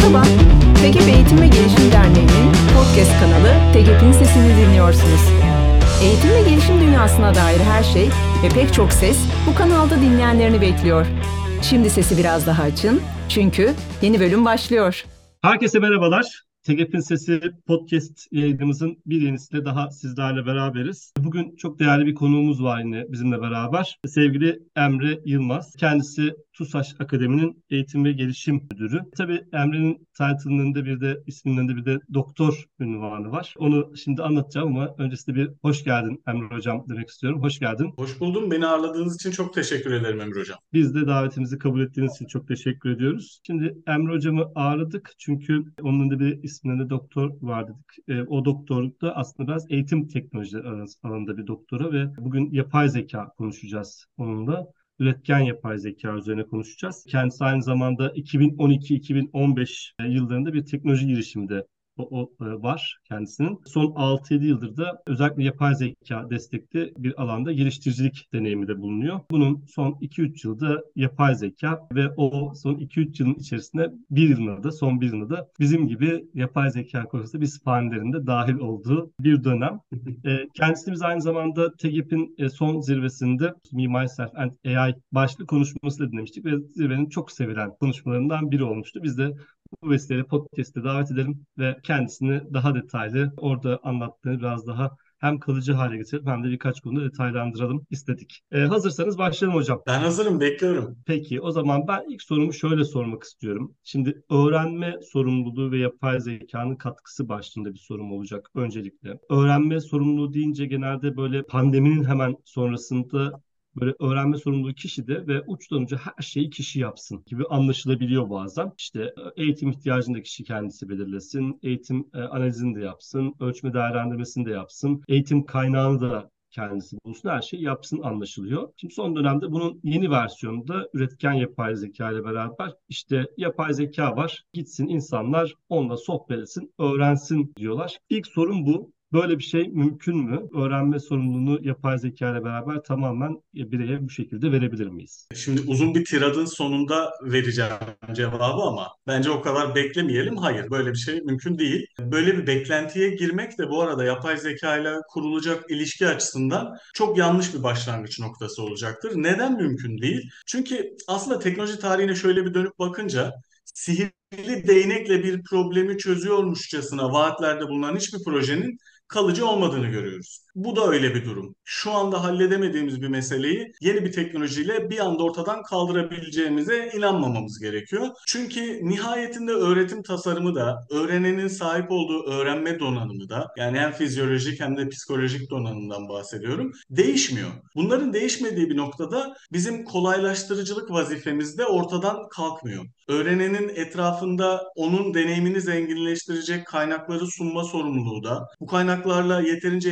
Merhaba, TEGEP Eğitim ve Gelişim Derneği'nin podcast kanalı TEGEP'in sesini dinliyorsunuz. Eğitim ve gelişim dünyasına dair her şey ve pek çok ses bu kanalda dinleyenlerini bekliyor. Şimdi sesi biraz daha açın çünkü yeni bölüm başlıyor. Herkese merhabalar. TGP'in Sesi podcast yayınımızın bir yenisiyle daha sizlerle beraberiz. Bugün çok değerli bir konuğumuz var yine bizimle beraber. Sevgili Emre Yılmaz. Kendisi TUSAŞ Akademi'nin eğitim ve gelişim müdürü. Tabii Emre'nin title'ının da bir de isminin de bir de doktor ünvanı var. Onu şimdi anlatacağım ama öncesinde bir hoş geldin Emre Hocam demek istiyorum. Hoş geldin. Hoş buldum. Beni ağırladığınız için çok teşekkür ederim Emre Hocam. Biz de davetimizi kabul ettiğiniz için çok teşekkür ediyoruz. Şimdi Emre Hocam'ı ağırladık çünkü onun da bir isminde de doktor var dedik. E, o doktorlukta aslında biraz eğitim teknolojileri alanında bir doktora ve bugün yapay zeka konuşacağız onunla üretken yapay zeka üzerine konuşacağız. Kendisi aynı zamanda 2012-2015 yıllarında bir teknoloji girişiminde o, e, var kendisinin. Son 6-7 yıldır da özellikle yapay zeka destekli bir alanda geliştiricilik deneyimi de bulunuyor. Bunun son 2-3 yılda yapay zeka ve o son 2-3 yılın içerisinde bir yılında da son bir yılında da bizim gibi yapay zeka konusunda biz fanilerinde dahil olduğu bir dönem. e, kendisi biz aynı zamanda TEGİP'in e, son zirvesinde Me, Myself and AI başlı konuşmasıyla dinlemiştik ve zirvenin çok sevilen konuşmalarından biri olmuştu. Biz de bu vesileyle podcast'e davet edelim ve kendisini daha detaylı orada anlattığını biraz daha hem kalıcı hale getirip hem de birkaç konuda detaylandıralım istedik. Ee, hazırsanız başlayalım hocam. Ben hazırım, bekliyorum. Peki, o zaman ben ilk sorumu şöyle sormak istiyorum. Şimdi öğrenme sorumluluğu ve yapay zekanın katkısı başlığında bir sorum olacak öncelikle. Öğrenme sorumluluğu deyince genelde böyle pandeminin hemen sonrasında böyle öğrenme sorumluluğu kişide ve uçtan uca her şeyi kişi yapsın gibi anlaşılabiliyor bazen. İşte e, eğitim ihtiyacını da kişi kendisi belirlesin, eğitim e, analizini de yapsın, ölçme değerlendirmesini de yapsın, eğitim kaynağını da kendisi bulsun, her şeyi yapsın anlaşılıyor. Şimdi son dönemde bunun yeni versiyonunda üretken yapay zeka ile beraber işte yapay zeka var, gitsin insanlar onunla sohbet etsin, öğrensin diyorlar. İlk sorun bu. Böyle bir şey mümkün mü? Öğrenme sorumluluğunu yapay zeka ile beraber tamamen bireye bu şekilde verebilir miyiz? Şimdi uzun bir tiradın sonunda vereceğim cevabı ama bence o kadar beklemeyelim. Hayır, böyle bir şey mümkün değil. Böyle bir beklentiye girmek de bu arada yapay zeka ile kurulacak ilişki açısından çok yanlış bir başlangıç noktası olacaktır. Neden mümkün değil? Çünkü aslında teknoloji tarihine şöyle bir dönüp bakınca sihirli değnekle bir problemi çözüyormuşçasına vaatlerde bulunan hiçbir projenin kalıcı olmadığını görüyoruz. Bu da öyle bir durum. Şu anda halledemediğimiz bir meseleyi yeni bir teknolojiyle bir anda ortadan kaldırabileceğimize inanmamamız gerekiyor. Çünkü nihayetinde öğretim tasarımı da, öğrenenin sahip olduğu öğrenme donanımı da, yani hem fizyolojik hem de psikolojik donanımdan bahsediyorum, değişmiyor. Bunların değişmediği bir noktada bizim kolaylaştırıcılık vazifemiz de ortadan kalkmıyor. Öğrenenin etrafında onun deneyimini zenginleştirecek kaynakları sunma sorumluluğu da, bu kaynaklarla yeterince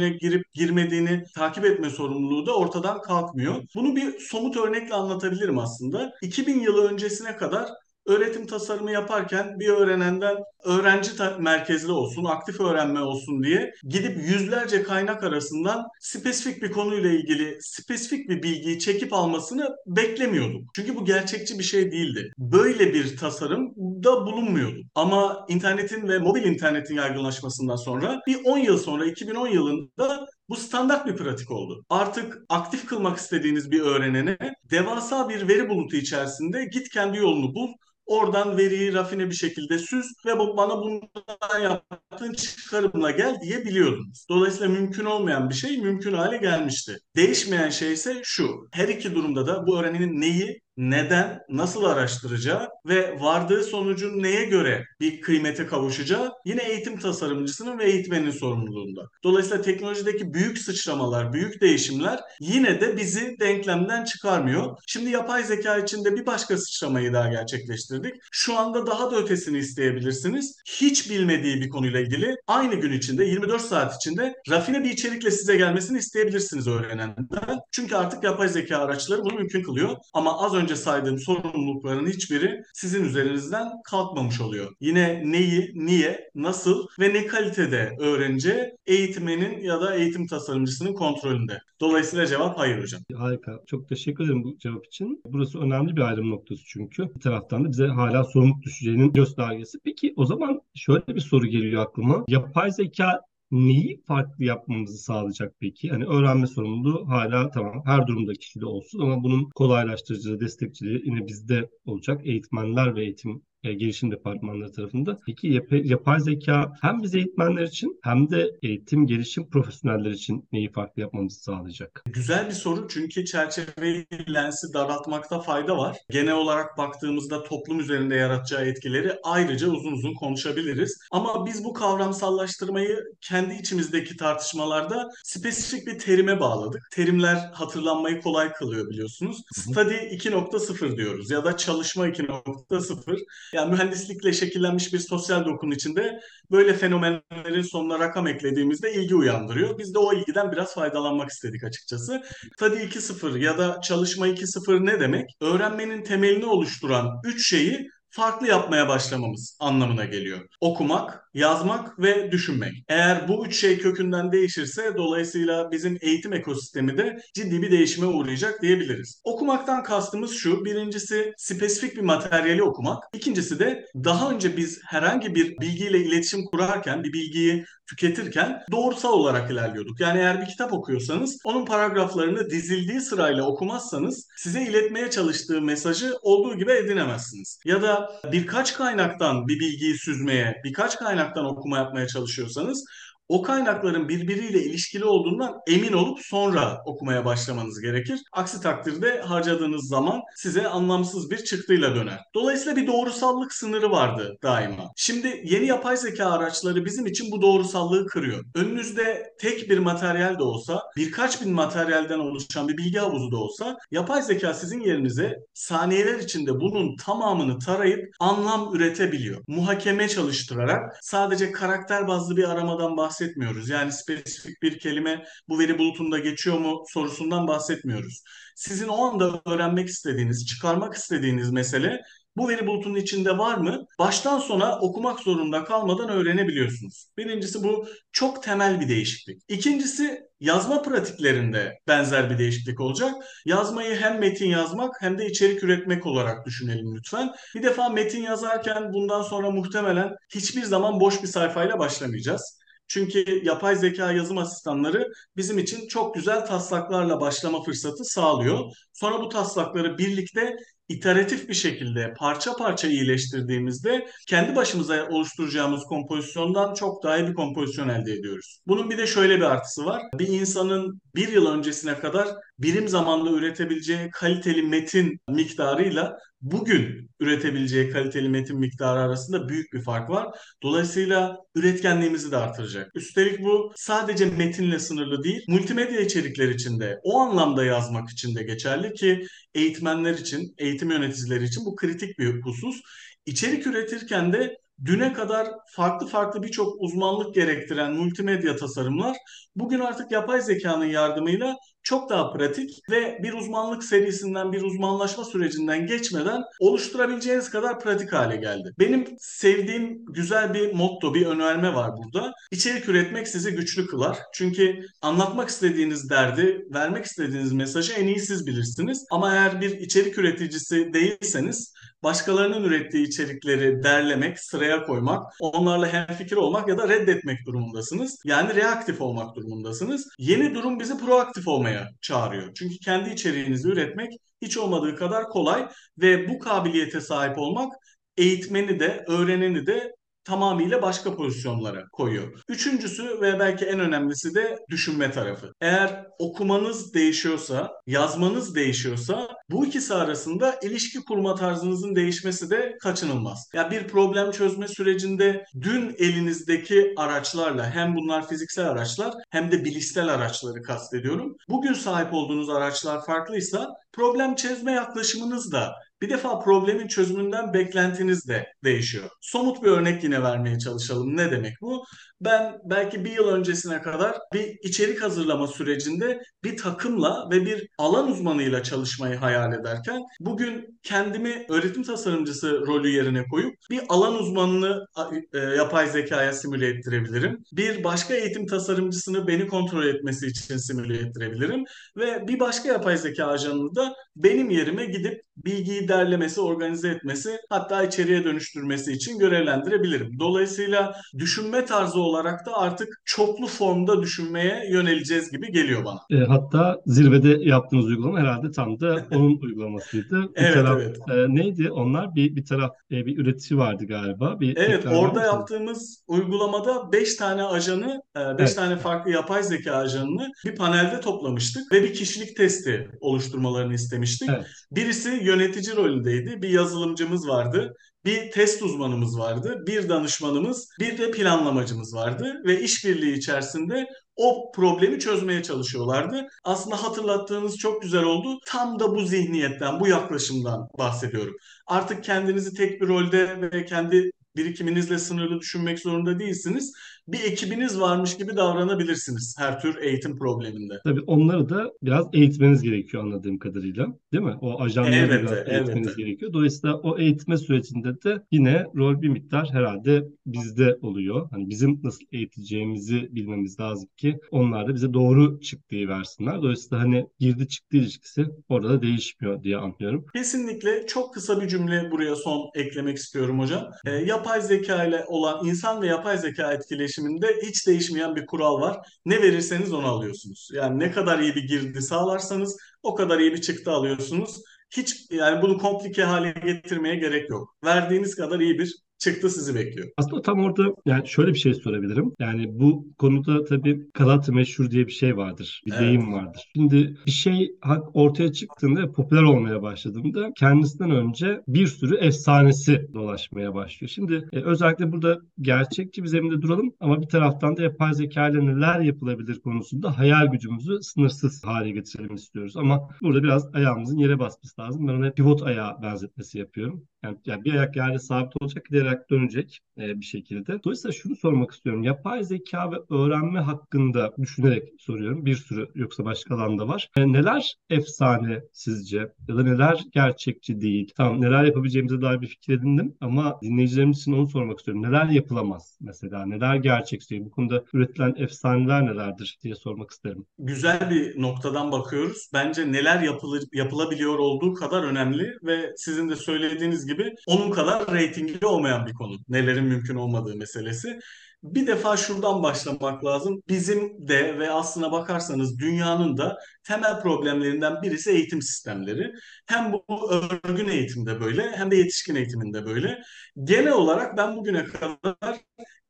etkileşimine girip girmediğini takip etme sorumluluğu da ortadan kalkmıyor. Bunu bir somut örnekle anlatabilirim aslında. 2000 yılı öncesine kadar öğretim tasarımı yaparken bir öğrenenden öğrenci merkezli olsun, aktif öğrenme olsun diye gidip yüzlerce kaynak arasından spesifik bir konuyla ilgili spesifik bir bilgiyi çekip almasını beklemiyorduk. Çünkü bu gerçekçi bir şey değildi. Böyle bir tasarım da bulunmuyordu. Ama internetin ve mobil internetin yaygınlaşmasından sonra bir 10 yıl sonra 2010 yılında bu standart bir pratik oldu. Artık aktif kılmak istediğiniz bir öğrenene devasa bir veri bulutu içerisinde git kendi yolunu bul, Oradan veriyi rafine bir şekilde süz ve bu bana bundan yaptığın çıkarımla gel diyebiliyordunuz. Dolayısıyla mümkün olmayan bir şey mümkün hale gelmişti. Değişmeyen şey ise şu. Her iki durumda da bu öğrenenin neyi neden, nasıl araştıracağı ve vardığı sonucun neye göre bir kıymete kavuşacağı yine eğitim tasarımcısının ve eğitmenin sorumluluğunda. Dolayısıyla teknolojideki büyük sıçramalar, büyük değişimler yine de bizi denklemden çıkarmıyor. Şimdi yapay zeka içinde bir başka sıçramayı daha gerçekleştirdik. Şu anda daha da ötesini isteyebilirsiniz. Hiç bilmediği bir konuyla ilgili aynı gün içinde 24 saat içinde rafine bir içerikle size gelmesini isteyebilirsiniz öğrenenden. Çünkü artık yapay zeka araçları bunu mümkün kılıyor. Ama az önce önce saydığım sorumlulukların hiçbiri sizin üzerinizden kalkmamış oluyor. Yine neyi, niye, nasıl ve ne kalitede öğreneceği eğitmenin ya da eğitim tasarımcısının kontrolünde. Dolayısıyla cevap hayır hocam. Harika. Çok teşekkür ederim bu cevap için. Burası önemli bir ayrım noktası çünkü. Bir taraftan da bize hala sorumluluk düşeceğinin göstergesi. Peki o zaman şöyle bir soru geliyor aklıma. Yapay zeka neyi farklı yapmamızı sağlayacak peki? Hani öğrenme sorumluluğu hala tamam her durumda kişide olsun ama bunun kolaylaştırıcılığı, destekçiliği yine bizde olacak. Eğitmenler ve eğitim e, gelişim departmanları tarafında. Peki yapay, yapay zeka hem biz eğitmenler için hem de eğitim gelişim profesyonelleri için neyi farklı yapmamızı sağlayacak? Güzel bir soru çünkü çerçeveyi, lensi daraltmakta fayda var. Genel olarak baktığımızda toplum üzerinde yaratacağı etkileri ayrıca uzun uzun konuşabiliriz. Ama biz bu kavramsallaştırmayı kendi içimizdeki tartışmalarda spesifik bir terime bağladık. Terimler hatırlanmayı kolay kılıyor biliyorsunuz. Study 2.0 diyoruz ya da çalışma 2.0. Yani mühendislikle şekillenmiş bir sosyal dokunun içinde böyle fenomenlerin sonuna rakam eklediğimizde ilgi uyandırıyor. Biz de o ilgiden biraz faydalanmak istedik açıkçası. Study 2.0 ya da çalışma 2.0 ne demek? Öğrenmenin temelini oluşturan üç şeyi farklı yapmaya başlamamız anlamına geliyor. Okumak, yazmak ve düşünmek. Eğer bu üç şey kökünden değişirse dolayısıyla bizim eğitim ekosistemi de ciddi bir değişime uğrayacak diyebiliriz. Okumaktan kastımız şu. Birincisi spesifik bir materyali okumak. İkincisi de daha önce biz herhangi bir bilgiyle iletişim kurarken, bir bilgiyi tüketirken doğrusal olarak ilerliyorduk. Yani eğer bir kitap okuyorsanız onun paragraflarını dizildiği sırayla okumazsanız size iletmeye çalıştığı mesajı olduğu gibi edinemezsiniz. Ya da birkaç kaynaktan bir bilgiyi süzmeye, birkaç kaynaktan okuma yapmaya çalışıyorsanız o kaynakların birbiriyle ilişkili olduğundan emin olup sonra okumaya başlamanız gerekir. Aksi takdirde harcadığınız zaman size anlamsız bir çıktıyla döner. Dolayısıyla bir doğrusallık sınırı vardı daima. Şimdi yeni yapay zeka araçları bizim için bu doğrusallığı kırıyor. Önünüzde tek bir materyal de olsa, birkaç bin materyalden oluşan bir bilgi havuzu da olsa, yapay zeka sizin yerinize saniyeler içinde bunun tamamını tarayıp anlam üretebiliyor. Muhakeme çalıştırarak sadece karakter bazlı bir aramadan bahsediyoruz bahsetmiyoruz. Yani spesifik bir kelime bu veri bulutunda geçiyor mu sorusundan bahsetmiyoruz. Sizin o anda öğrenmek istediğiniz, çıkarmak istediğiniz mesele bu veri bulutunun içinde var mı? Baştan sona okumak zorunda kalmadan öğrenebiliyorsunuz. Birincisi bu çok temel bir değişiklik. İkincisi yazma pratiklerinde benzer bir değişiklik olacak. Yazmayı hem metin yazmak hem de içerik üretmek olarak düşünelim lütfen. Bir defa metin yazarken bundan sonra muhtemelen hiçbir zaman boş bir sayfayla başlamayacağız. Çünkü yapay zeka yazım asistanları bizim için çok güzel taslaklarla başlama fırsatı sağlıyor. Sonra bu taslakları birlikte iteratif bir şekilde parça parça iyileştirdiğimizde kendi başımıza oluşturacağımız kompozisyondan çok daha iyi bir kompozisyon elde ediyoruz. Bunun bir de şöyle bir artısı var. Bir insanın bir yıl öncesine kadar birim zamanlı üretebileceği kaliteli metin miktarıyla bugün üretebileceği kaliteli metin miktarı arasında büyük bir fark var. Dolayısıyla üretkenliğimizi de artıracak. Üstelik bu sadece metinle sınırlı değil, multimedya içerikler için de o anlamda yazmak için de geçerli ki eğitmenler için, eğitim yöneticileri için bu kritik bir husus. İçerik üretirken de düne kadar farklı farklı birçok uzmanlık gerektiren multimedya tasarımlar bugün artık yapay zekanın yardımıyla çok daha pratik ve bir uzmanlık serisinden, bir uzmanlaşma sürecinden geçmeden oluşturabileceğiniz kadar pratik hale geldi. Benim sevdiğim güzel bir motto, bir önerme var burada. İçerik üretmek sizi güçlü kılar. Çünkü anlatmak istediğiniz derdi, vermek istediğiniz mesajı en iyi siz bilirsiniz. Ama eğer bir içerik üreticisi değilseniz başkalarının ürettiği içerikleri derlemek, sıraya koymak, onlarla hemfikir olmak ya da reddetmek durumundasınız. Yani reaktif olmak durumundasınız. Yeni durum bizi proaktif olmaya çağırıyor. Çünkü kendi içeriğinizi üretmek hiç olmadığı kadar kolay ve bu kabiliyete sahip olmak eğitmeni de, öğreneni de tamamıyla başka pozisyonlara koyuyor. Üçüncüsü ve belki en önemlisi de düşünme tarafı. Eğer okumanız değişiyorsa, yazmanız değişiyorsa bu ikisi arasında ilişki kurma tarzınızın değişmesi de kaçınılmaz. Ya bir problem çözme sürecinde dün elinizdeki araçlarla hem bunlar fiziksel araçlar hem de bilişsel araçları kastediyorum. Bugün sahip olduğunuz araçlar farklıysa problem çözme yaklaşımınız da bir defa problemin çözümünden beklentiniz de değişiyor. Somut bir örnek yine vermeye çalışalım. Ne demek bu? Ben belki bir yıl öncesine kadar bir içerik hazırlama sürecinde bir takımla ve bir alan uzmanıyla çalışmayı hayal ederken bugün kendimi öğretim tasarımcısı rolü yerine koyup bir alan uzmanını e, yapay zekaya simüle ettirebilirim. Bir başka eğitim tasarımcısını beni kontrol etmesi için simüle ettirebilirim ve bir başka yapay zeka ajanını da benim yerime gidip bilgiyi derlemesi, organize etmesi hatta içeriye dönüştürmesi için görevlendirebilirim. Dolayısıyla düşünme tarzı olarak da artık çoklu formda düşünmeye yöneleceğiz gibi geliyor bana. E, hatta zirvede yaptığınız uygulama herhalde tam da onun uygulamasıydı. Bir evet, taraf evet. e, neydi? Onlar bir bir taraf e, bir üretici vardı galiba. Bir Evet, orada yaptığımız uygulamada 5 tane ajanı, 5 Evet. tane farklı yapay zeka ajanını bir panelde toplamıştık ve bir kişilik testi oluşturmalarını istemiştik. Evet. Birisi yönetici rolündeydi, bir yazılımcımız vardı, bir test uzmanımız vardı, bir danışmanımız, bir de planlamacımız vardı ve işbirliği içerisinde o problemi çözmeye çalışıyorlardı. Aslında hatırlattığınız çok güzel oldu. Tam da bu zihniyetten, bu yaklaşımdan bahsediyorum. Artık kendinizi tek bir rolde ve kendi birikiminizle sınırlı düşünmek zorunda değilsiniz. Bir ekibiniz varmış gibi davranabilirsiniz her tür eğitim probleminde. Tabii onları da biraz eğitmeniz gerekiyor anladığım kadarıyla. Değil mi? O ajanları Elbette, biraz eğitmeniz elbette. gerekiyor. Dolayısıyla o eğitme sürecinde de yine rol bir miktar herhalde bizde oluyor. Hani bizim nasıl eğiteceğimizi bilmemiz lazım ki onlar da bize doğru çıktığı versinler. Dolayısıyla hani girdi çıktı ilişkisi orada da değişmiyor diye anlıyorum. Kesinlikle çok kısa bir cümle buraya son eklemek istiyorum hocam. Ee, yapay zeka ile olan insan ve yapay zeka etkileşiminde hiç değişmeyen bir kural var. Ne verirseniz onu alıyorsunuz. Yani ne kadar iyi bir girdi sağlarsanız o kadar iyi bir çıktı alıyorsunuz. Hiç yani bunu komplike hale getirmeye gerek yok. Verdiğiniz kadar iyi bir çıktı sizi bekliyor. Aslında tam orada yani şöyle bir şey sorabilirim. Yani bu konuda tabii kanat meşhur diye bir şey vardır. Bir Evet. deyim vardır. Şimdi bir şey ortaya çıktığında popüler olmaya başladığında kendisinden önce bir sürü efsanesi dolaşmaya başlıyor. Şimdi e, özellikle burada gerçekçi bir zeminde duralım ama bir taraftan da yapay zeka ile neler yapılabilir konusunda hayal gücümüzü sınırsız hale getirelim istiyoruz. Ama burada biraz ayağımızın yere basması lazım. Ben ona pivot ayağı benzetmesi yapıyorum. Yani, yani bir ayak yerde sabit olacak, diğer ayak dönecek e, bir şekilde. Dolayısıyla şunu sormak istiyorum. Yapay zeka ve öğrenme hakkında düşünerek soruyorum. Bir sürü yoksa başka alanda var. E, neler efsane sizce ya da neler gerçekçi değil? Tamam neler yapabileceğimize dair bir fikir edindim ama dinleyicilerimiz için onu sormak istiyorum. Neler yapılamaz mesela? Neler gerçekçi? Bu konuda üretilen efsaneler nelerdir diye sormak isterim. Güzel bir noktadan bakıyoruz. Bence neler yapılır, yapılabiliyor olduğu kadar önemli ve sizin de söylediğiniz gibi onun kadar reytingli olmayan bir konu. Nelerin mümkün olmadığı meselesi. Bir defa şuradan başlamak lazım. Bizim de ve aslına bakarsanız dünyanın da temel problemlerinden birisi eğitim sistemleri. Hem bu örgün eğitimde böyle hem de yetişkin eğitiminde böyle. Genel olarak ben bugüne kadar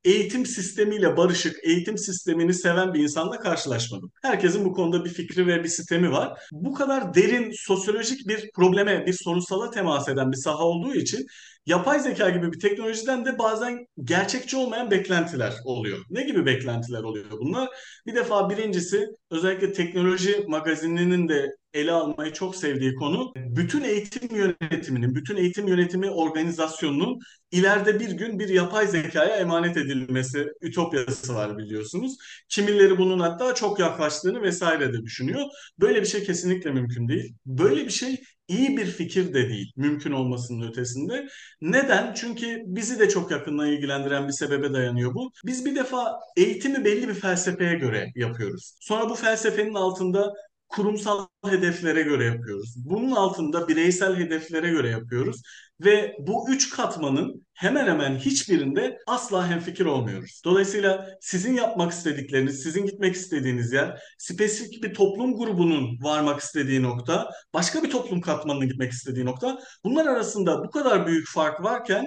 eğitim sistemiyle barışık, eğitim sistemini seven bir insanla karşılaşmadım. Herkesin bu konuda bir fikri ve bir sistemi var. Bu kadar derin sosyolojik bir probleme, bir sorunsala temas eden bir saha olduğu için yapay zeka gibi bir teknolojiden de bazen gerçekçi olmayan beklentiler oluyor. Ne gibi beklentiler oluyor bunlar? Bir defa birincisi özellikle teknoloji magazininin de ele almayı çok sevdiği konu bütün eğitim yönetiminin, bütün eğitim yönetimi organizasyonunun ileride bir gün bir yapay zekaya emanet edilmesi ütopyası var biliyorsunuz. Kimileri bunun hatta çok yaklaştığını vesaire de düşünüyor. Böyle bir şey kesinlikle mümkün değil. Böyle bir şey iyi bir fikir de değil mümkün olmasının ötesinde. Neden? Çünkü bizi de çok yakından ilgilendiren bir sebebe dayanıyor bu. Biz bir defa eğitimi belli bir felsefeye göre yapıyoruz. Sonra bu felsefenin altında kurumsal hedeflere göre yapıyoruz. Bunun altında bireysel hedeflere göre yapıyoruz ve bu üç katmanın hemen hemen hiçbirinde asla hemfikir olmuyoruz. Dolayısıyla sizin yapmak istedikleriniz, sizin gitmek istediğiniz yer, spesifik bir toplum grubunun varmak istediği nokta, başka bir toplum katmanının gitmek istediği nokta, bunlar arasında bu kadar büyük fark varken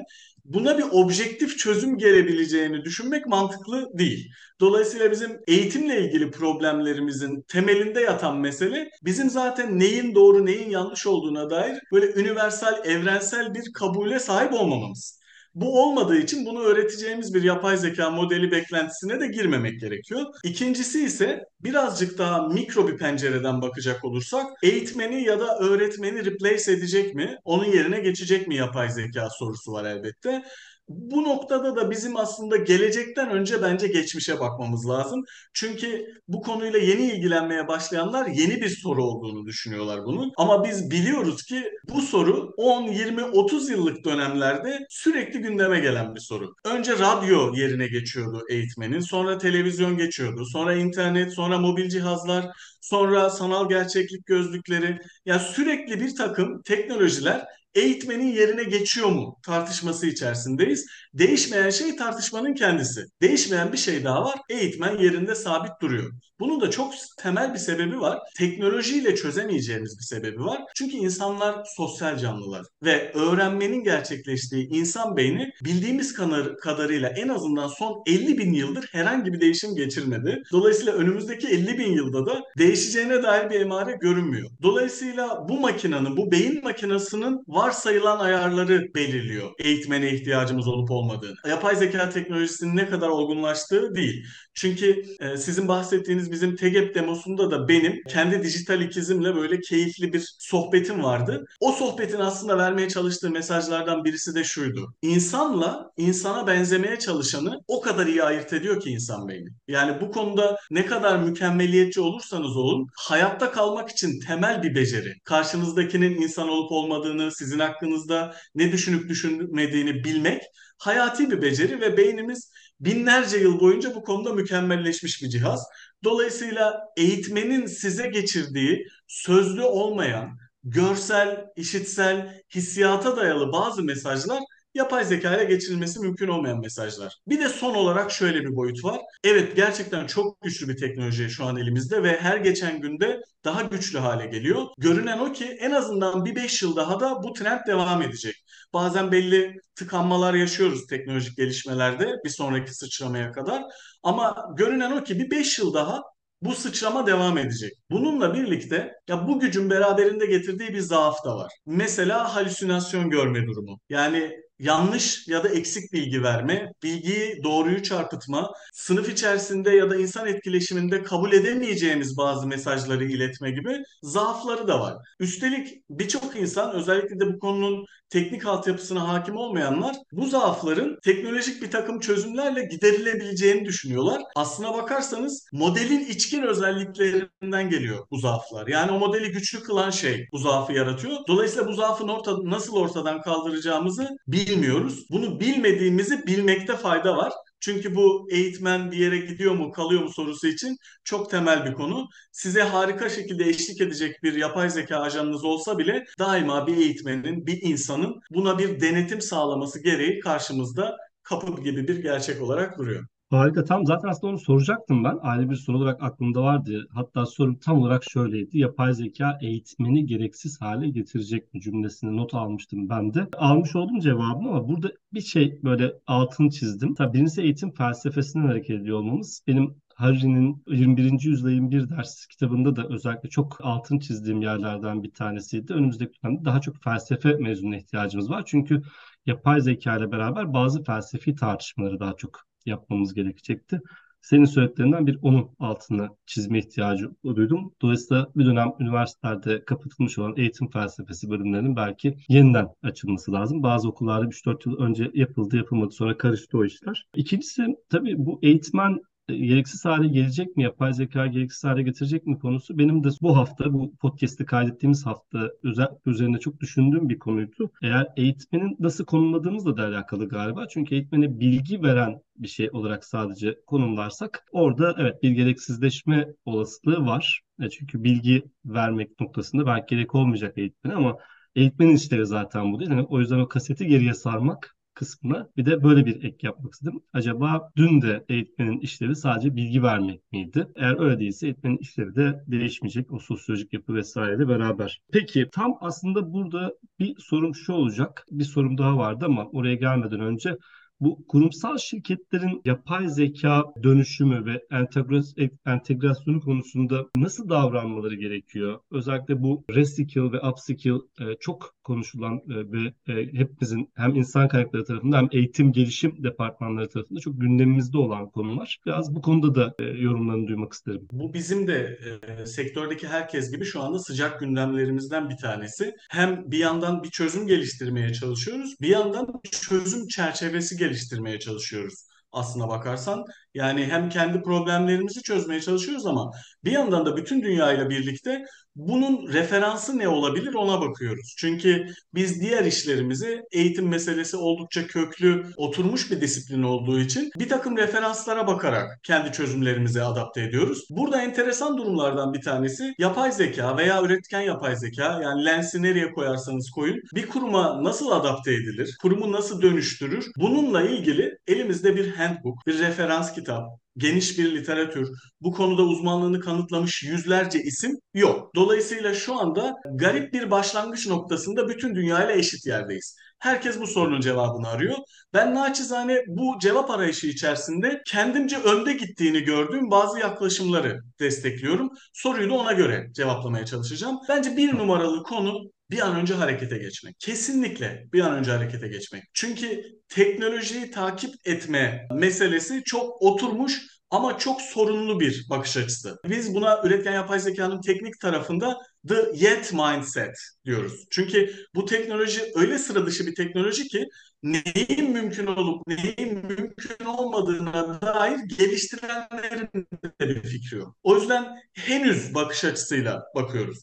buna bir objektif çözüm gelebileceğini düşünmek mantıklı değil. Dolayısıyla bizim eğitimle ilgili problemlerimizin temelinde yatan mesele bizim zaten neyin doğru neyin yanlış olduğuna dair böyle universal, evrensel bir kabule sahip olmamamız. Bu olmadığı için bunu öğreteceğimiz bir yapay zeka modeli beklentisine de girmemek gerekiyor. İkincisi ise birazcık daha mikro bir pencereden bakacak olursak eğitmeni ya da öğretmeni replace edecek mi? Onun yerine geçecek mi yapay zeka sorusu var elbette. Bu noktada da bizim aslında gelecekten önce bence geçmişe bakmamız lazım. Çünkü bu konuyla yeni ilgilenmeye başlayanlar yeni bir soru olduğunu düşünüyorlar bunun. Ama biz biliyoruz ki bu soru 10, 20, 30 yıllık dönemlerde sürekli gündeme gelen bir soru. Önce radyo yerine geçiyordu eğitmenin, sonra televizyon geçiyordu, sonra internet, sonra mobil cihazlar, sonra sanal gerçeklik gözlükleri. Yani sürekli bir takım teknolojiler eğitmenin yerine geçiyor mu tartışması içerisindeyiz. Değişmeyen şey tartışmanın kendisi. Değişmeyen bir şey daha var. Eğitmen yerinde sabit duruyor. Bunun da çok temel bir sebebi var. Teknolojiyle çözemeyeceğimiz bir sebebi var. Çünkü insanlar sosyal canlılar ve öğrenmenin gerçekleştiği insan beyni bildiğimiz kadarıyla en azından son 50 bin yıldır herhangi bir değişim geçirmedi. Dolayısıyla önümüzdeki 50 bin yılda da değişeceğine dair bir emare görünmüyor. Dolayısıyla bu makinenin, bu beyin makinesinin varsayılan ayarları belirliyor eğitmene ihtiyacımız olup olmadığını. Yapay zeka teknolojisinin ne kadar olgunlaştığı değil. Çünkü e, sizin bahsettiğiniz bizim TEGEP demosunda da benim kendi dijital ikizimle böyle keyifli bir sohbetim vardı. O sohbetin aslında vermeye çalıştığı mesajlardan birisi de şuydu. İnsanla insana benzemeye çalışanı o kadar iyi ayırt ediyor ki insan beyni. Yani bu konuda ne kadar mükemmeliyetçi olursanız olun hayatta kalmak için temel bir beceri. Karşınızdakinin insan olup olmadığını, sizin hakkınızda ne düşünüp düşünmediğini bilmek hayati bir beceri ve beynimiz binlerce yıl boyunca bu konuda mükemmelleşmiş bir cihaz. Dolayısıyla eğitmenin size geçirdiği sözlü olmayan, görsel, işitsel, hissiyata dayalı bazı mesajlar yapay zeka ile geçirilmesi mümkün olmayan mesajlar. Bir de son olarak şöyle bir boyut var. Evet gerçekten çok güçlü bir teknoloji şu an elimizde ve her geçen günde daha güçlü hale geliyor. Görünen o ki en azından bir 5 yıl daha da bu trend devam edecek. Bazen belli tıkanmalar yaşıyoruz teknolojik gelişmelerde bir sonraki sıçramaya kadar. Ama görünen o ki bir 5 yıl daha bu sıçrama devam edecek. Bununla birlikte ya bu gücün beraberinde getirdiği bir zaaf da var. Mesela halüsinasyon görme durumu. Yani yanlış ya da eksik bilgi verme, bilgiyi doğruyu çarpıtma, sınıf içerisinde ya da insan etkileşiminde kabul edemeyeceğimiz bazı mesajları iletme gibi zaafları da var. Üstelik birçok insan özellikle de bu konunun teknik altyapısına hakim olmayanlar bu zaafların teknolojik bir takım çözümlerle giderilebileceğini düşünüyorlar. Aslına bakarsanız modelin içkin özelliklerinden geliyor bu zaaflar. Yani o modeli güçlü kılan şey bu zaafı yaratıyor. Dolayısıyla bu zaafın orta, nasıl ortadan kaldıracağımızı bilmiyoruz. Bunu bilmediğimizi bilmekte fayda var. Çünkü bu eğitmen bir yere gidiyor mu kalıyor mu sorusu için çok temel bir konu. Size harika şekilde eşlik edecek bir yapay zeka ajanınız olsa bile daima bir eğitmenin, bir insanın buna bir denetim sağlaması gereği karşımızda kapı gibi bir gerçek olarak duruyor. Harika. Tam zaten aslında onu soracaktım ben. Ayrı bir soru olarak aklımda vardı. Hatta sorum tam olarak şöyleydi. Yapay zeka eğitmeni gereksiz hale getirecek mi cümlesini not almıştım ben de. Almış oldum cevabını ama burada bir şey böyle altını çizdim. Tabii birincisi eğitim felsefesinden hareket ediyor olmamız. Benim Harry'nin 21. yüzyıla 21 ders kitabında da özellikle çok altın çizdiğim yerlerden bir tanesiydi. Önümüzdeki dönemde daha çok felsefe mezununa ihtiyacımız var. Çünkü yapay zeka ile beraber bazı felsefi tartışmaları daha çok yapmamız gerekecekti. Senin söylediklerinden bir onun altına çizme ihtiyacı duydum. Dolayısıyla bir dönem üniversitelerde kapatılmış olan eğitim felsefesi bölümlerinin belki yeniden açılması lazım. Bazı okullarda 3-4 yıl önce yapıldı, yapılmadı sonra karıştı o işler. İkincisi tabii bu eğitmen gereksiz hale gelecek mi? Yapay zeka gereksiz hale getirecek mi konusu benim de bu hafta bu podcast'i kaydettiğimiz hafta üzerinde çok düşündüğüm bir konuydu. Eğer eğitmenin nasıl konumladığımızla da alakalı galiba. Çünkü eğitmene bilgi veren bir şey olarak sadece konumlarsak orada evet bir gereksizleşme olasılığı var. E, çünkü bilgi vermek noktasında belki gerek olmayacak eğitmene ama eğitmenin işlevi zaten bu değil. Yani o yüzden o kaseti geriye sarmak kısmına bir de böyle bir ek yapmak istedim. Acaba dün de eğitmenin işlevi sadece bilgi vermek miydi? Eğer öyle değilse eğitmenin işlevi de değişmeyecek o sosyolojik yapı vesaireyle beraber. Peki tam aslında burada bir sorum şu olacak. Bir sorum daha vardı ama oraya gelmeden önce Bu kurumsal şirketlerin yapay zeka dönüşümü ve entegrasyonu konusunda nasıl davranmaları gerekiyor? Özellikle bu reskill ve upskill e, çok konuşulan e, ve e, hepimizin hem insan kaynakları tarafından hem eğitim gelişim departmanları tarafında çok gündemimizde olan konular. Biraz bu konuda da yorumlarını duymak isterim. Bu bizim de e, sektördeki herkes gibi şu anda sıcak gündemlerimizden bir tanesi. Hem bir yandan bir çözüm geliştirmeye çalışıyoruz, bir yandan çözüm çerçevesi geliştirmeye çalışıyoruz aslına bakarsan. Yani hem kendi problemlerimizi çözmeye çalışıyoruz ama bir yandan da bütün dünyayla birlikte bunun referansı ne olabilir ona bakıyoruz. Çünkü biz diğer işlerimizi eğitim meselesi oldukça köklü, oturmuş bir disiplin olduğu için bir takım referanslara bakarak kendi çözümlerimizi adapte ediyoruz. Burada enteresan durumlardan bir tanesi yapay zeka veya üretken yapay zeka yani lensi nereye koyarsanız koyun bir kuruma nasıl adapte edilir, kurumu nasıl dönüştürür bununla ilgili elimizde bir handbook, bir referans kitap, geniş bir literatür, bu konuda uzmanlığını kanıtlamış yüzlerce isim yok. Dolayısıyla şu anda garip bir başlangıç noktasında bütün dünyayla eşit yerdeyiz. Herkes bu sorunun cevabını arıyor. Ben naçizane bu cevap arayışı içerisinde kendimce önde gittiğini gördüğüm bazı yaklaşımları destekliyorum. Soruyu da ona göre cevaplamaya çalışacağım. Bence bir numaralı konu bir an önce harekete geçmek. Kesinlikle bir an önce harekete geçmek. Çünkü teknolojiyi takip etme meselesi çok oturmuş ama çok sorunlu bir bakış açısı. Biz buna üretken yapay zekanın teknik tarafında the yet mindset diyoruz. Çünkü bu teknoloji öyle sıra dışı bir teknoloji ki neyin mümkün olup neyin mümkün olmadığına dair geliştirenlerin de bir fikri yok. O yüzden henüz bakış açısıyla bakıyoruz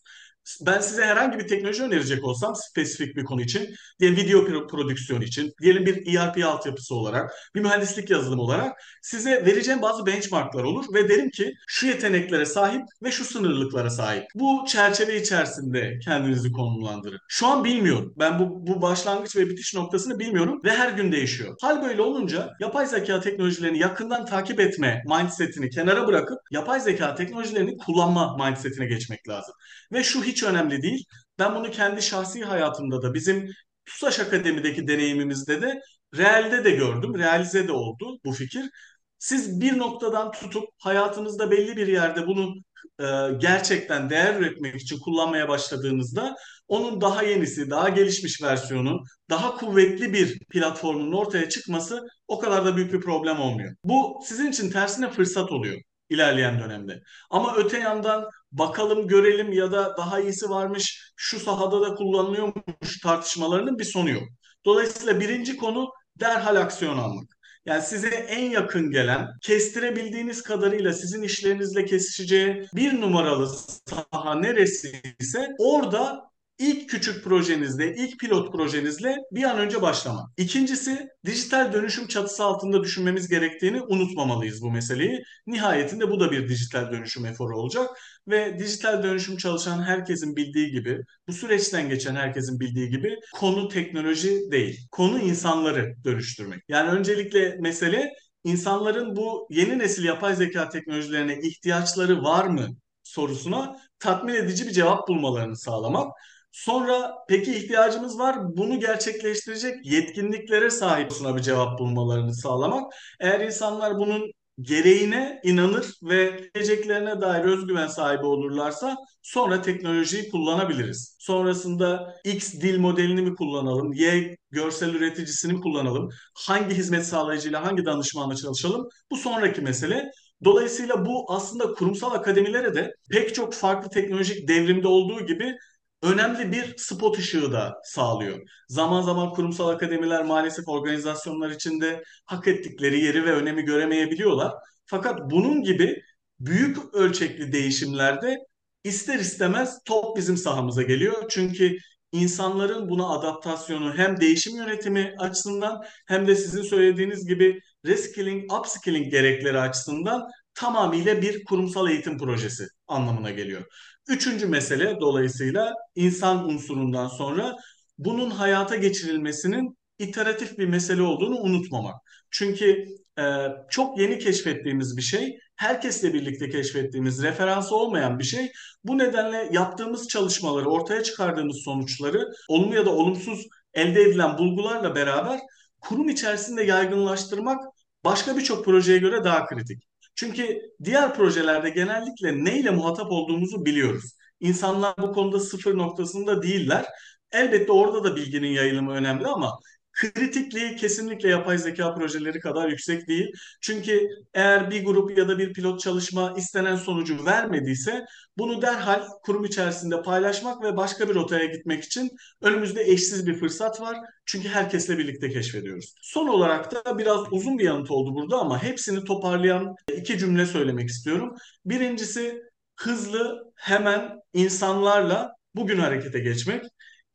ben size herhangi bir teknoloji önerecek olsam spesifik bir konu için, diyelim video prodüksiyon için, diyelim bir ERP altyapısı olarak, bir mühendislik yazılımı olarak size vereceğim bazı benchmarklar olur ve derim ki şu yeteneklere sahip ve şu sınırlıklara sahip. Bu çerçeve içerisinde kendinizi konumlandırın. Şu an bilmiyorum. Ben bu, bu başlangıç ve bitiş noktasını bilmiyorum ve her gün değişiyor. Hal böyle olunca yapay zeka teknolojilerini yakından takip etme mindsetini kenara bırakıp yapay zeka teknolojilerini kullanma mindsetine geçmek lazım. Ve şu hiç önemli değil. Ben bunu kendi şahsi hayatımda da bizim TUSAŞ Akademi'deki deneyimimizde de realde de gördüm. Realize de oldu bu fikir. Siz bir noktadan tutup hayatınızda belli bir yerde bunu e, gerçekten değer üretmek için kullanmaya başladığınızda onun daha yenisi, daha gelişmiş versiyonu, daha kuvvetli bir platformun ortaya çıkması o kadar da büyük bir problem olmuyor. Bu sizin için tersine fırsat oluyor ilerleyen dönemde. Ama öte yandan bakalım görelim ya da daha iyisi varmış şu sahada da kullanılıyormuş tartışmalarının bir sonu yok. Dolayısıyla birinci konu derhal aksiyon almak. Yani size en yakın gelen, kestirebildiğiniz kadarıyla sizin işlerinizle kesişeceği bir numaralı saha neresi ise orada ilk küçük projenizle, ilk pilot projenizle bir an önce başlamak. İkincisi dijital dönüşüm çatısı altında düşünmemiz gerektiğini unutmamalıyız bu meseleyi. Nihayetinde bu da bir dijital dönüşüm eforu olacak ve dijital dönüşüm çalışan herkesin bildiği gibi, bu süreçten geçen herkesin bildiği gibi konu teknoloji değil. Konu insanları dönüştürmek. Yani öncelikle mesele insanların bu yeni nesil yapay zeka teknolojilerine ihtiyaçları var mı sorusuna tatmin edici bir cevap bulmalarını sağlamak. Sonra peki ihtiyacımız var bunu gerçekleştirecek yetkinliklere sahip bir cevap bulmalarını sağlamak. Eğer insanlar bunun gereğine inanır ve geleceklerine dair özgüven sahibi olurlarsa sonra teknolojiyi kullanabiliriz. Sonrasında X dil modelini mi kullanalım, Y görsel üreticisini mi kullanalım, hangi hizmet sağlayıcıyla hangi danışmanla çalışalım bu sonraki mesele. Dolayısıyla bu aslında kurumsal akademilere de pek çok farklı teknolojik devrimde olduğu gibi önemli bir spot ışığı da sağlıyor. Zaman zaman kurumsal akademiler maalesef organizasyonlar içinde hak ettikleri yeri ve önemi göremeyebiliyorlar. Fakat bunun gibi büyük ölçekli değişimlerde ister istemez top bizim sahamıza geliyor. Çünkü insanların buna adaptasyonu hem değişim yönetimi açısından hem de sizin söylediğiniz gibi reskilling, upskilling gerekleri açısından tamamıyla bir kurumsal eğitim projesi anlamına geliyor. Üçüncü mesele dolayısıyla insan unsurundan sonra bunun hayata geçirilmesinin iteratif bir mesele olduğunu unutmamak. Çünkü e, çok yeni keşfettiğimiz bir şey, herkesle birlikte keşfettiğimiz, referansı olmayan bir şey. Bu nedenle yaptığımız çalışmaları, ortaya çıkardığımız sonuçları olumlu ya da olumsuz elde edilen bulgularla beraber kurum içerisinde yaygınlaştırmak başka birçok projeye göre daha kritik. Çünkü diğer projelerde genellikle neyle muhatap olduğumuzu biliyoruz. İnsanlar bu konuda sıfır noktasında değiller. Elbette orada da bilginin yayılımı önemli ama kritikliği kesinlikle yapay zeka projeleri kadar yüksek değil. Çünkü eğer bir grup ya da bir pilot çalışma istenen sonucu vermediyse bunu derhal kurum içerisinde paylaşmak ve başka bir rotaya gitmek için önümüzde eşsiz bir fırsat var. Çünkü herkesle birlikte keşfediyoruz. Son olarak da biraz uzun bir yanıt oldu burada ama hepsini toparlayan iki cümle söylemek istiyorum. Birincisi hızlı, hemen insanlarla bugün harekete geçmek.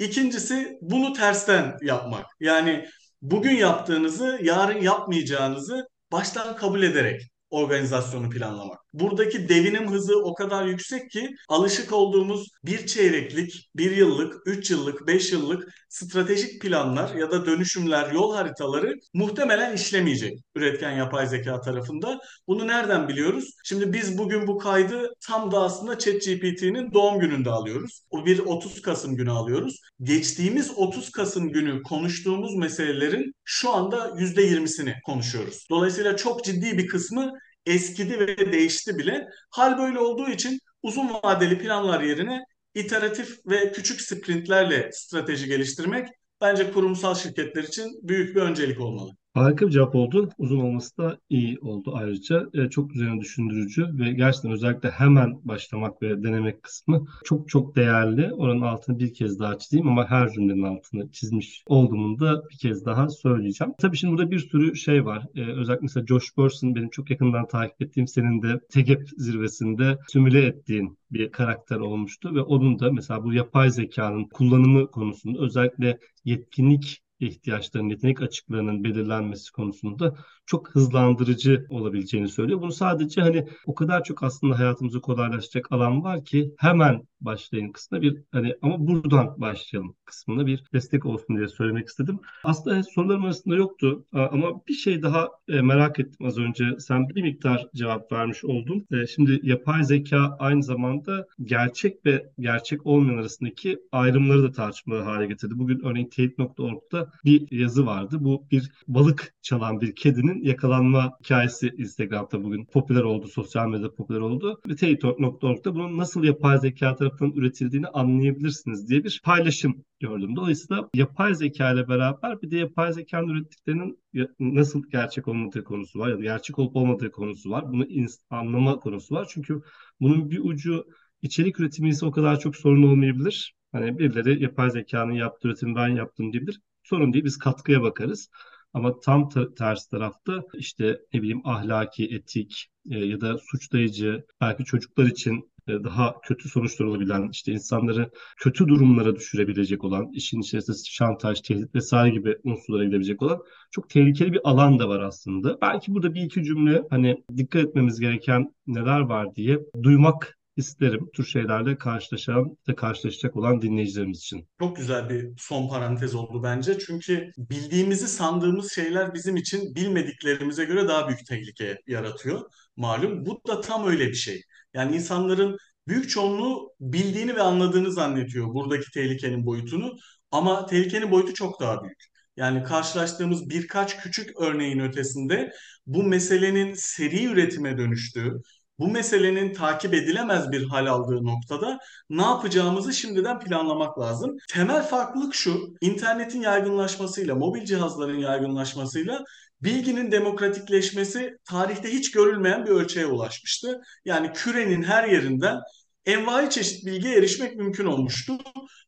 İkincisi bunu tersten yapmak. Yani bugün yaptığınızı yarın yapmayacağınızı baştan kabul ederek organizasyonu planlamak. Buradaki devinim hızı o kadar yüksek ki alışık olduğumuz bir çeyreklik, bir yıllık, üç yıllık, beş yıllık stratejik planlar ya da dönüşümler, yol haritaları muhtemelen işlemeyecek üretken yapay zeka tarafında. Bunu nereden biliyoruz? Şimdi biz bugün bu kaydı tam da aslında ChatGPT'nin doğum gününde alıyoruz. O bir 30 Kasım günü alıyoruz. Geçtiğimiz 30 Kasım günü konuştuğumuz meselelerin şu anda %20'sini konuşuyoruz. Dolayısıyla çok ciddi bir kısmı eskidi ve değişti bile. Hal böyle olduğu için uzun vadeli planlar yerine iteratif ve küçük sprintlerle strateji geliştirmek bence kurumsal şirketler için büyük bir öncelik olmalı. Harika bir cevap oldu. Uzun olması da iyi oldu ayrıca. E, çok üzerine düşündürücü ve gerçekten özellikle hemen başlamak ve denemek kısmı çok çok değerli. Oranın altını bir kez daha çizeyim ama her cümlenin altını çizmiş olduğumu da bir kez daha söyleyeceğim. Tabii şimdi burada bir sürü şey var. E, özellikle mesela Josh Bersin benim çok yakından takip ettiğim senin de TEGEP zirvesinde simüle ettiğin bir karakter olmuştu ve onun da mesela bu yapay zekanın kullanımı konusunda özellikle yetkinlik ihtiyaçlarının, yetenek açıklarının belirlenmesi konusunda çok hızlandırıcı olabileceğini söylüyor. Bunu sadece hani o kadar çok aslında hayatımızı kolaylaştıracak alan var ki hemen başlayın kısmında bir hani ama buradan başlayalım kısmında bir destek olsun diye söylemek istedim. Aslında sorularım arasında yoktu ama bir şey daha e, merak ettim az önce. Sen bir miktar cevap vermiş oldun. E, şimdi yapay zeka aynı zamanda gerçek ve gerçek olmayan arasındaki ayrımları da tartışmalı hale getirdi. Bugün örneğin teyit.org'da bir yazı vardı. Bu bir balık çalan bir kedinin yakalanma hikayesi Instagram'da bugün popüler oldu, sosyal medyada popüler oldu. Ve teyit.org'da bunun nasıl yapay zeka tarafından üretildiğini anlayabilirsiniz diye bir paylaşım gördüm. Dolayısıyla yapay zeka ile beraber bir de yapay zekanın ürettiklerinin nasıl gerçek olmadığı konusu var ya da gerçek olup olmadığı konusu var. Bunu anlama konusu var. Çünkü bunun bir ucu içerik üretimi ise o kadar çok sorun olmayabilir. Hani birileri yapay zekanın yaptığı üretimi ben yaptım diyebilir. Sorun değil biz katkıya bakarız. Ama tam ters tarafta işte ne bileyim ahlaki, etik e, ya da suçlayıcı belki çocuklar için e, daha kötü sonuçlar olabilen, işte insanları kötü durumlara düşürebilecek olan, işin içerisinde şantaj, tehdit vesaire gibi unsurlara gidebilecek olan çok tehlikeli bir alan da var aslında. Belki burada bir iki cümle hani dikkat etmemiz gereken neler var diye duymak isterim. Bu tür şeylerle karşılaşan ve karşılaşacak olan dinleyicilerimiz için. Çok güzel bir son parantez oldu bence. Çünkü bildiğimizi sandığımız şeyler bizim için bilmediklerimize göre daha büyük tehlike yaratıyor. Malum bu da tam öyle bir şey. Yani insanların büyük çoğunluğu bildiğini ve anladığını zannediyor buradaki tehlikenin boyutunu. Ama tehlikenin boyutu çok daha büyük. Yani karşılaştığımız birkaç küçük örneğin ötesinde bu meselenin seri üretime dönüştüğü, bu meselenin takip edilemez bir hal aldığı noktada ne yapacağımızı şimdiden planlamak lazım. Temel farklılık şu, internetin yaygınlaşmasıyla, mobil cihazların yaygınlaşmasıyla bilginin demokratikleşmesi tarihte hiç görülmeyen bir ölçeğe ulaşmıştı. Yani kürenin her yerinden envai çeşit bilgiye erişmek mümkün olmuştu.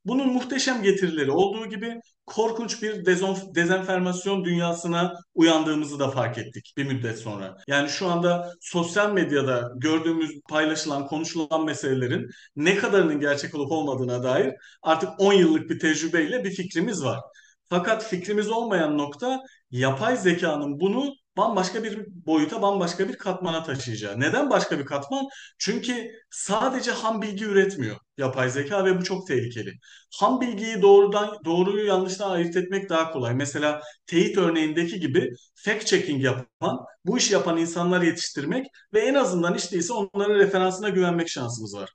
Bunun muhteşem getirileri olduğu gibi korkunç bir dezon, dezenformasyon dünyasına uyandığımızı da fark ettik bir müddet sonra. Yani şu anda sosyal medyada gördüğümüz, paylaşılan, konuşulan meselelerin ne kadarının gerçek olup olmadığına dair artık 10 yıllık bir tecrübeyle bir fikrimiz var. Fakat fikrimiz olmayan nokta yapay zekanın bunu bambaşka bir boyuta, bambaşka bir katmana taşıyacağı. Neden başka bir katman? Çünkü sadece ham bilgi üretmiyor yapay zeka ve bu çok tehlikeli. Ham bilgiyi doğrudan doğruyu yanlıştan ayırt etmek daha kolay. Mesela teyit örneğindeki gibi fact checking yapan, bu işi yapan insanlar yetiştirmek ve en azından işte ise onların referansına güvenmek şansımız var.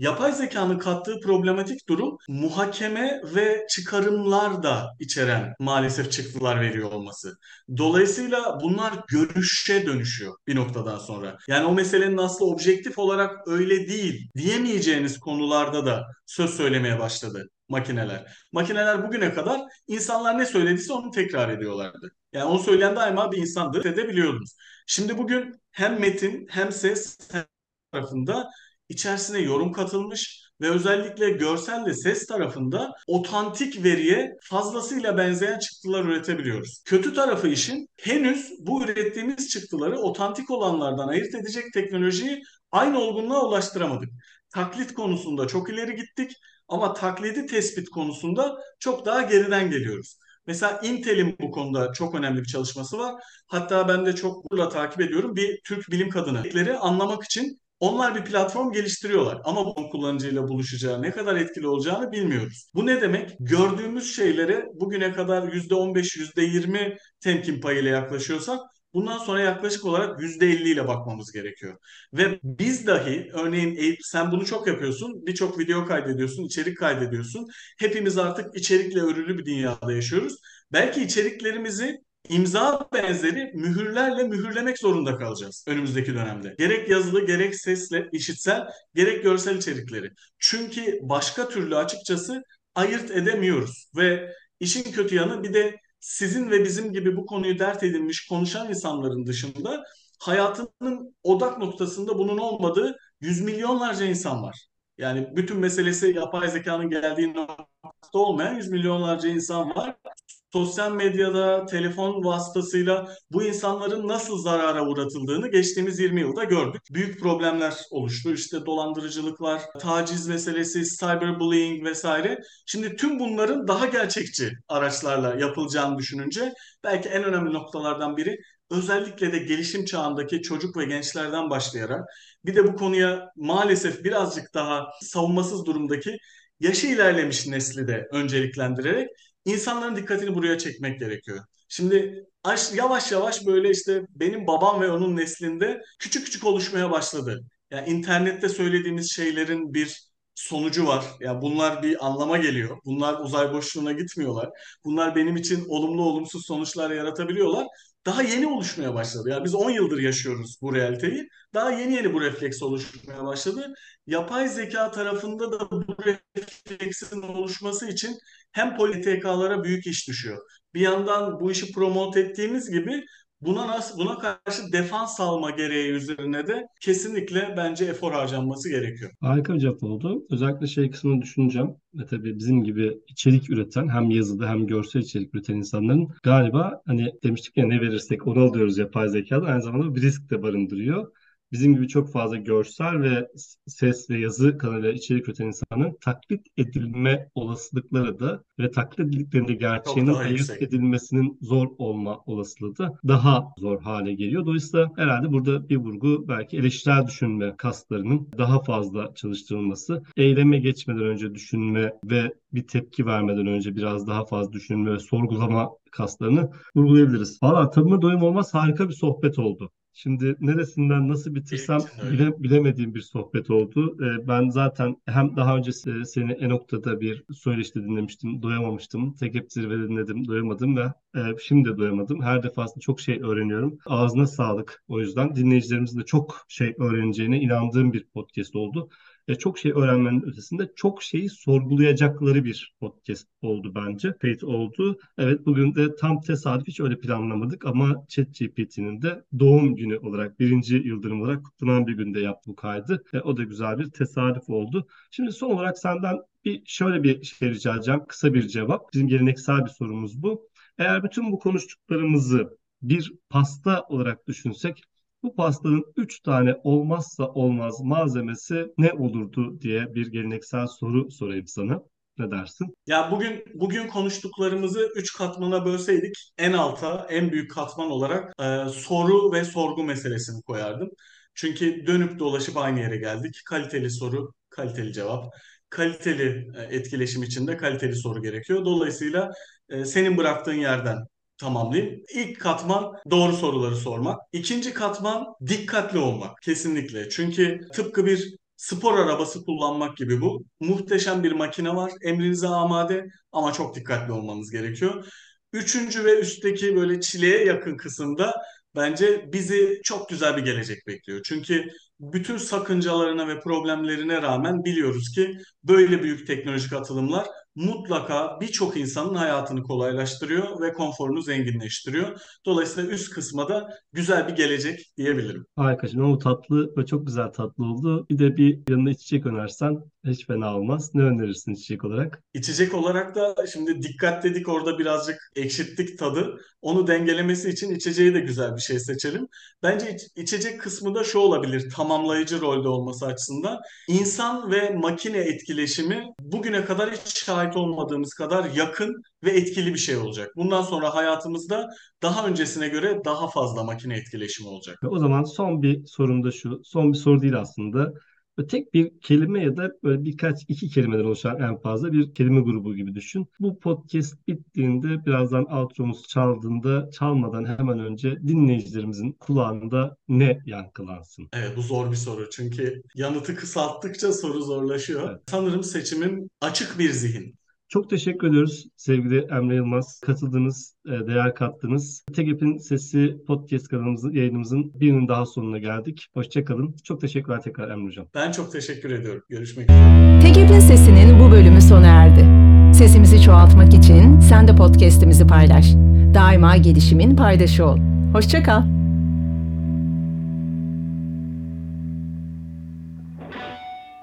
Yapay zekanın kattığı problematik durum muhakeme ve çıkarımlar da içeren maalesef çıktılar veriyor olması. Dolayısıyla bunlar görüşe dönüşüyor bir noktadan sonra. Yani o meselenin aslı objektif olarak öyle değil diyemeyeceğiniz konularda da söz söylemeye başladı makineler. Makineler bugüne kadar insanlar ne söylediyse onu tekrar ediyorlardı. Yani onu söyleyen daima bir insandı edebiliyordunuz. Şimdi bugün hem metin hem ses hem tarafında içerisine yorum katılmış ve özellikle görsel ve ses tarafında otantik veriye fazlasıyla benzeyen çıktılar üretebiliyoruz. Kötü tarafı işin henüz bu ürettiğimiz çıktıları otantik olanlardan ayırt edecek teknolojiyi aynı olgunluğa ulaştıramadık. Taklit konusunda çok ileri gittik ama taklidi tespit konusunda çok daha geriden geliyoruz. Mesela Intel'in bu konuda çok önemli bir çalışması var. Hatta ben de çok burada takip ediyorum. Bir Türk bilim kadını anlamak için onlar bir platform geliştiriyorlar ama bu kullanıcıyla buluşacağı, ne kadar etkili olacağını bilmiyoruz. Bu ne demek? Gördüğümüz şeylere bugüne kadar %15, %20 temkin payıyla yaklaşıyorsak Bundan sonra yaklaşık olarak %50 ile bakmamız gerekiyor. Ve biz dahi örneğin sen bunu çok yapıyorsun. Birçok video kaydediyorsun, içerik kaydediyorsun. Hepimiz artık içerikle örülü bir dünyada yaşıyoruz. Belki içeriklerimizi imza benzeri mühürlerle mühürlemek zorunda kalacağız önümüzdeki dönemde. Gerek yazılı, gerek sesle, işitsel, gerek görsel içerikleri. Çünkü başka türlü açıkçası ayırt edemiyoruz ve işin kötü yanı bir de sizin ve bizim gibi bu konuyu dert edinmiş konuşan insanların dışında hayatının odak noktasında bunun olmadığı yüz milyonlarca insan var. Yani bütün meselesi yapay zekanın geldiği noktada olmayan yüz milyonlarca insan var sosyal medyada, telefon vasıtasıyla bu insanların nasıl zarara uğratıldığını geçtiğimiz 20 yılda gördük. Büyük problemler oluştu. İşte dolandırıcılıklar, taciz meselesi, cyberbullying vesaire. Şimdi tüm bunların daha gerçekçi araçlarla yapılacağını düşününce belki en önemli noktalardan biri özellikle de gelişim çağındaki çocuk ve gençlerden başlayarak bir de bu konuya maalesef birazcık daha savunmasız durumdaki yaşı ilerlemiş nesli de önceliklendirerek insanların dikkatini buraya çekmek gerekiyor. Şimdi yavaş yavaş böyle işte benim babam ve onun neslinde küçük küçük oluşmaya başladı. Yani internette söylediğimiz şeylerin bir sonucu var. Yani bunlar bir anlama geliyor. Bunlar uzay boşluğuna gitmiyorlar. Bunlar benim için olumlu olumsuz sonuçlar yaratabiliyorlar. Daha yeni oluşmaya başladı. Yani biz 10 yıldır yaşıyoruz bu realiteyi. Daha yeni yeni bu refleks oluşmaya başladı. Yapay zeka tarafında da bu refleksin oluşması için hem PTK'lara büyük iş düşüyor. Bir yandan bu işi promote ettiğimiz gibi buna nasıl buna karşı defans alma gereği üzerine de kesinlikle bence efor harcanması gerekiyor. Harika bir cevap oldu. Özellikle şey kısmını düşüneceğim. Ve tabii bizim gibi içerik üreten hem yazıda hem görsel içerik üreten insanların galiba hani demiştik ya ne verirsek onu alıyoruz yapay zekada aynı zamanda bir risk de barındırıyor bizim gibi çok fazla görsel ve ses ve yazı kanalıyla içerik üreten insanın taklit edilme olasılıkları da ve taklit edildiklerinde gerçeğinin ayırt edilmesinin zor olma olasılığı da daha zor hale geliyor. Dolayısıyla herhalde burada bir vurgu belki eleştirel düşünme kaslarının daha fazla çalıştırılması, eyleme geçmeden önce düşünme ve bir tepki vermeden önce biraz daha fazla düşünme ve sorgulama kaslarını vurgulayabiliriz. Valla tadıma doyum olmaz harika bir sohbet oldu. Şimdi neresinden nasıl bitirsem bile, bilemediğim bir sohbet oldu. Ee, ben zaten hem daha önce seni en noktada bir söyleşte dinlemiştim, doyamamıştım. Tek hep zirvede dinledim, doyamadım ve e, şimdi de doyamadım. Her defasında çok şey öğreniyorum. Ağzına sağlık. O yüzden dinleyicilerimizin de çok şey öğreneceğine inandığım bir podcast oldu ve çok şey öğrenmenin ötesinde çok şeyi sorgulayacakları bir podcast oldu bence. Kayıt oldu. Evet bugün de tam tesadüf hiç öyle planlamadık ama ChatGPT'nin de doğum günü olarak birinci yıldırım olarak kutlanan bir günde yaptı bu kaydı. E, o da güzel bir tesadüf oldu. Şimdi son olarak senden bir şöyle bir şey rica edeceğim. Kısa bir cevap. Bizim geleneksel bir sorumuz bu. Eğer bütün bu konuştuklarımızı bir pasta olarak düşünsek bu pastanın üç tane olmazsa olmaz malzemesi ne olurdu diye bir geleneksel soru sorayım sana. Ne dersin? Ya bugün bugün konuştuklarımızı üç katmana bölseydik en alta en büyük katman olarak e, soru ve sorgu meselesini koyardım. Çünkü dönüp dolaşıp aynı yere geldik. Kaliteli soru, kaliteli cevap. Kaliteli e, etkileşim için de kaliteli soru gerekiyor. Dolayısıyla e, senin bıraktığın yerden tamamlayayım. İlk katman doğru soruları sormak. İkinci katman dikkatli olmak kesinlikle. Çünkü tıpkı bir spor arabası kullanmak gibi bu. Muhteşem bir makine var. Emrinize amade ama çok dikkatli olmanız gerekiyor. Üçüncü ve üstteki böyle çileye yakın kısımda bence bizi çok güzel bir gelecek bekliyor. Çünkü bütün sakıncalarına ve problemlerine rağmen biliyoruz ki böyle büyük teknolojik atılımlar mutlaka birçok insanın hayatını kolaylaştırıyor ve konforunu zenginleştiriyor. Dolayısıyla üst kısma da güzel bir gelecek diyebilirim. Harika. Şimdi o tatlı ve çok güzel tatlı oldu. Bir de bir yanına içecek önersen hiç fena olmaz. Ne önerirsin içecek olarak? İçecek olarak da şimdi dikkat dedik orada birazcık ekşittik tadı. Onu dengelemesi için içeceği de güzel bir şey seçelim. Bence iç- içecek kısmı da şu olabilir tamamlayıcı rolde olması açısından. İnsan ve makine etkileşimi bugüne kadar hiç şahit olmadığımız kadar yakın ve etkili bir şey olacak. Bundan sonra hayatımızda daha öncesine göre daha fazla makine etkileşimi olacak. O zaman son bir sorum da şu. Son bir soru değil aslında. Böyle tek bir kelime ya da böyle birkaç iki kelimeden oluşan en fazla bir kelime grubu gibi düşün. Bu podcast bittiğinde birazdan outro'muz çaldığında çalmadan hemen önce dinleyicilerimizin kulağında ne yankılansın? Evet bu zor bir soru çünkü yanıtı kısalttıkça soru zorlaşıyor. Evet. Sanırım seçimim açık bir zihin. Çok teşekkür ediyoruz sevgili Emre Yılmaz. Katıldınız, e, değer kattınız. TGP'in Sesi podcast kanalımızın, yayınımızın birinin daha sonuna geldik. Hoşçakalın. Çok teşekkürler tekrar Emre Hocam. Ben çok teşekkür ediyorum. Görüşmek üzere. TGP'in sesinin bu bölümü sona erdi. Sesimizi çoğaltmak için sen de podcast'imizi paylaş. Daima gelişimin paydaşı ol. Hoşça kal.